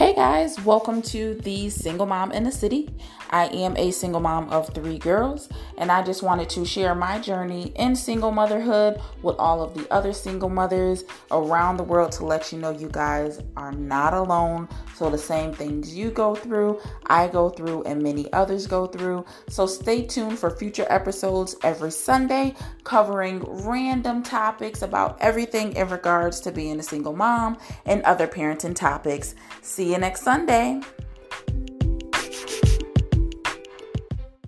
Hey guys, welcome to the Single Mom in the City. I am a single mom of three girls, and I just wanted to share my journey in single motherhood with all of the other single mothers around the world to let you know you guys are not alone. So, the same things you go through, I go through, and many others go through. So, stay tuned for future episodes every Sunday covering random topics about everything in regards to being a single mom and other parenting topics. See you next Sunday.